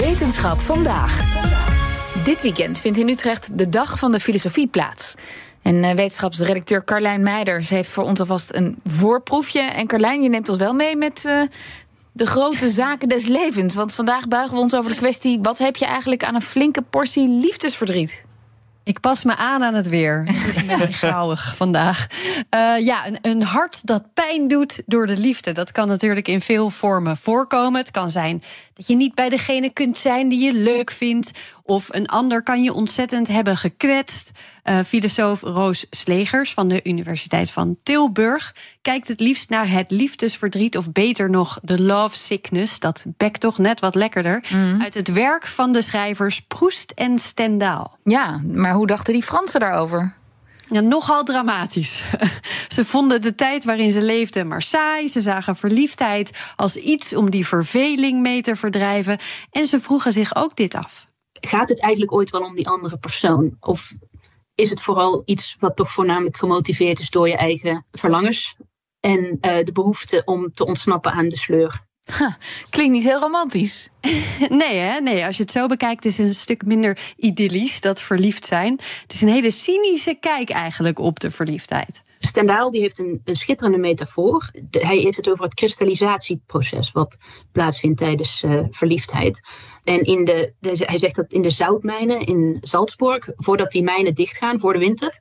Wetenschap vandaag. Dit weekend vindt in Utrecht de Dag van de Filosofie plaats. En uh, wetenschapsredacteur Carlijn Meijers heeft voor ons alvast een voorproefje. En Carlijn, je neemt ons wel mee met uh, de grote zaken des levens. Want vandaag buigen we ons over de kwestie: wat heb je eigenlijk aan een flinke portie liefdesverdriet? Ik pas me aan aan het weer. Het is een beetje grauwig vandaag. Uh, ja, een, een, hart dat pijn doet door de liefde. Dat kan natuurlijk in veel vormen voorkomen. Het kan zijn dat je niet bij degene kunt zijn die je leuk vindt. Of een ander kan je ontzettend hebben gekwetst. Uh, filosoof Roos Slegers van de Universiteit van Tilburg kijkt het liefst naar het liefdesverdriet, of beter nog, de love sickness. Dat bekt toch net wat lekkerder. Mm. Uit het werk van de schrijvers Proest en Stendaal. Ja, maar hoe dachten die Fransen daarover? Ja, nogal dramatisch. ze vonden de tijd waarin ze leefden maar saai. Ze zagen verliefdheid als iets om die verveling mee te verdrijven. En ze vroegen zich ook dit af. Gaat het eigenlijk ooit wel om die andere persoon? Of is het vooral iets wat toch voornamelijk gemotiveerd is door je eigen verlangens en uh, de behoefte om te ontsnappen aan de sleur? Ha, klinkt niet heel romantisch. nee, hè? nee, als je het zo bekijkt, is het een stuk minder idyllisch, dat verliefd zijn. Het is een hele cynische kijk eigenlijk op de verliefdheid. Stendaal die heeft een, een schitterende metafoor. hij heeft het over het kristallisatieproces wat plaatsvindt tijdens uh, verliefdheid. En in de, hij zegt dat in de zoutmijnen in Salzburg, voordat die mijnen dichtgaan voor de winter,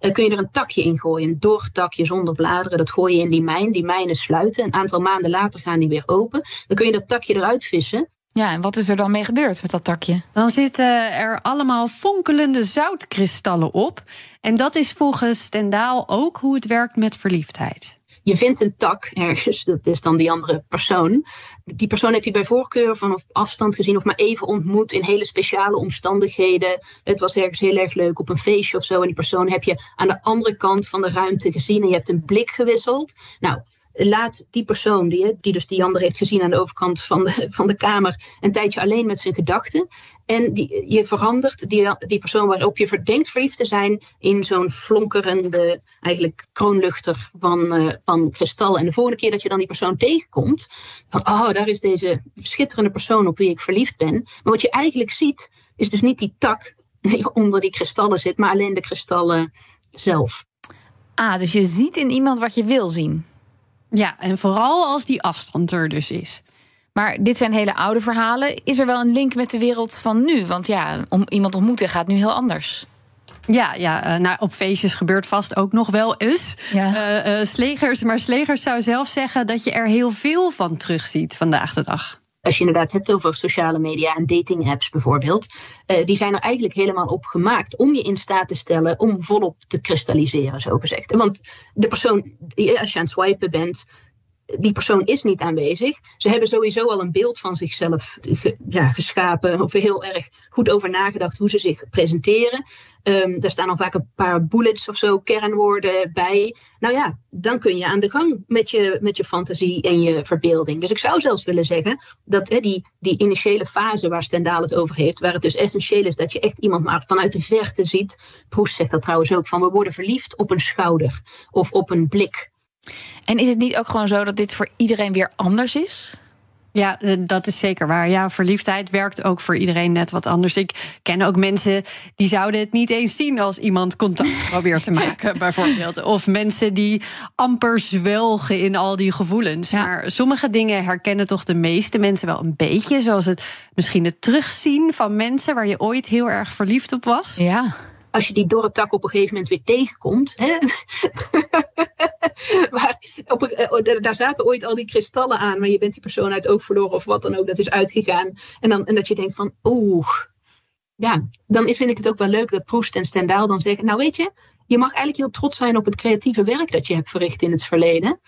uh, kun je er een takje in gooien. Een doortakje zonder bladeren. Dat gooi je in die mijn. Die mijnen sluiten. Een aantal maanden later gaan die weer open. Dan kun je dat takje eruit vissen. Ja, en wat is er dan mee gebeurd met dat takje? Dan zitten er allemaal fonkelende zoutkristallen op. En dat is volgens Stendaal ook hoe het werkt met verliefdheid. Je vindt een tak ergens, dat is dan die andere persoon. Die persoon heb je bij voorkeur van op afstand gezien of maar even ontmoet in hele speciale omstandigheden. Het was ergens heel erg leuk op een feestje of zo. En die persoon heb je aan de andere kant van de ruimte gezien en je hebt een blik gewisseld. Nou, laat die persoon, die, die dus die ander heeft gezien aan de overkant van de, van de kamer, een tijdje alleen met zijn gedachten. En die, je verandert die, die persoon waarop je verdenkt verliefd te zijn in zo'n flonkerende, eigenlijk kroonluchter van, uh, van kristal. En de volgende keer dat je dan die persoon tegenkomt, van oh, daar is deze schitterende persoon op wie ik verliefd ben. Maar wat je eigenlijk ziet, is dus niet die tak die onder die kristallen zit, maar alleen de kristallen zelf. Ah, dus je ziet in iemand wat je wil zien. Ja, en vooral als die afstand er dus is. Maar dit zijn hele oude verhalen. Is er wel een link met de wereld van nu? Want ja, om iemand ontmoeten gaat nu heel anders. Ja, ja nou, op feestjes gebeurt vast ook nog wel eens. Ja. Uh, uh, slegers, maar Slegers zou zelf zeggen dat je er heel veel van terugziet vandaag de dag als je inderdaad hebt over sociale media en dating apps bijvoorbeeld, uh, die zijn er eigenlijk helemaal op gemaakt om je in staat te stellen om volop te kristalliseren, zo gezegd. Want de persoon, als je aan het swipen bent, die persoon is niet aanwezig. Ze hebben sowieso al een beeld van zichzelf ja, geschapen of heel erg goed over nagedacht hoe ze zich presenteren. Um, daar staan al vaak een paar bullets of zo, kernwoorden bij. Nou ja, dan kun je aan de gang met je, met je fantasie en je verbeelding. Dus ik zou zelfs willen zeggen dat die, die initiële fase waar Stendaal het over heeft, waar het dus essentieel is dat je echt iemand maar vanuit de verte ziet. Proest zegt dat trouwens ook, van we worden verliefd op een schouder of op een blik. En is het niet ook gewoon zo dat dit voor iedereen weer anders is? Ja, eh, dat is zeker waar. Ja, verliefdheid werkt ook voor iedereen net wat anders. Ik ken ook mensen die zouden het niet eens zien als iemand contact probeert te maken, bijvoorbeeld. Of mensen die amper zwelgen in al die gevoelens. Maar sommige dingen herkennen toch de meeste mensen wel een beetje. Zoals het misschien het terugzien van mensen waar je ooit heel erg verliefd op was. Ja als je die dorre tak op een gegeven moment weer tegenkomt. Hè? maar op eh, oh, daar zaten ooit al die kristallen aan, maar je bent die persoon uit oog verloren of wat dan ook, dat is uitgegaan. En, dan, en dat je denkt van, oeh, ja, dan vind ik het ook wel leuk dat Proest en Stendaal dan zeggen, nou weet je, je mag eigenlijk heel trots zijn op het creatieve werk dat je hebt verricht in het verleden.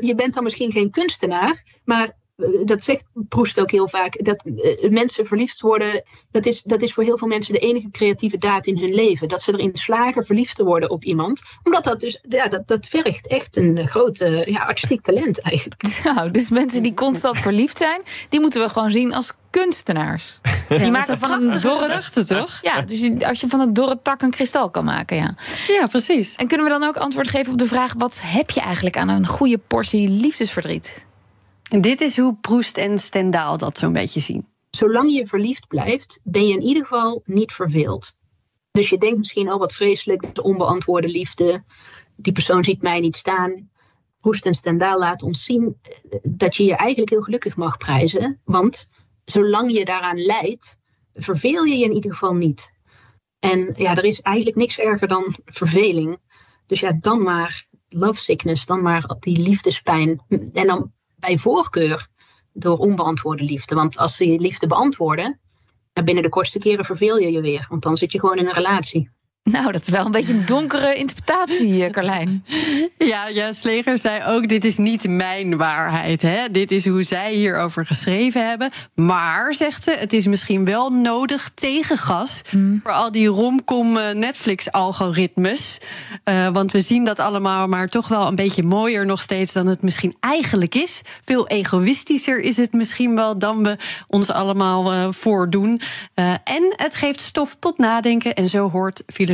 Je bent dan misschien geen kunstenaar, maar dat zegt Proest ook heel vaak, dat uh, mensen verliefd worden, dat is, dat is voor heel veel mensen de enige creatieve daad in hun leven. Dat ze erin slagen verliefd te worden op iemand. Omdat dat dus, ja, dat, dat vergt echt een grote ja, artistiek talent eigenlijk. Nou, dus mensen die constant verliefd zijn, die moeten we gewoon zien als kunstenaars. Die maken van een dorre gedachte, toch? Ja, dus als je van een dorre tak een kristal kan maken, ja. Ja, precies. En kunnen we dan ook antwoord geven op de vraag: wat heb je eigenlijk aan een goede portie liefdesverdriet? Dit is hoe Proest en Stendaal dat zo'n beetje zien. zolang je verliefd blijft, ben je in ieder geval niet verveeld. Dus je denkt misschien, oh wat vreselijk, de onbeantwoorde liefde. Die persoon ziet mij niet staan. Hoest en Stendaal laat ons zien eh, dat je je eigenlijk heel gelukkig mag prijzen. Want zolang je daaraan leidt, verveel je je in ieder geval niet. En ja, er is eigenlijk niks erger dan verveling. Dus ja, dan maar love sickness, dan maar die liefdespijn. En dan bij voorkeur door onbeantwoorde liefde. Want als ze je liefde beantwoorden, binnen de kortste keren verveel je je weer. Want dan zit je gewoon in een relatie. Nou, dat is wel een beetje een donkere interpretatie, eh, Carlijn. Ja, ja, Sleger zei ook: dit is niet mijn waarheid. Hè? Dit is hoe zij hierover geschreven hebben. Maar, zegt ze, het is misschien wel nodig tegengas mm. voor al die romcom eh, Netflix-algoritmes. Uh, want we zien dat allemaal, maar toch wel een beetje mooier nog steeds dan het misschien eigenlijk is. Veel egoïstischer is het misschien wel dan we ons allemaal uh, voordoen. en het geeft stof tot nadenken. En zo hoort filosofie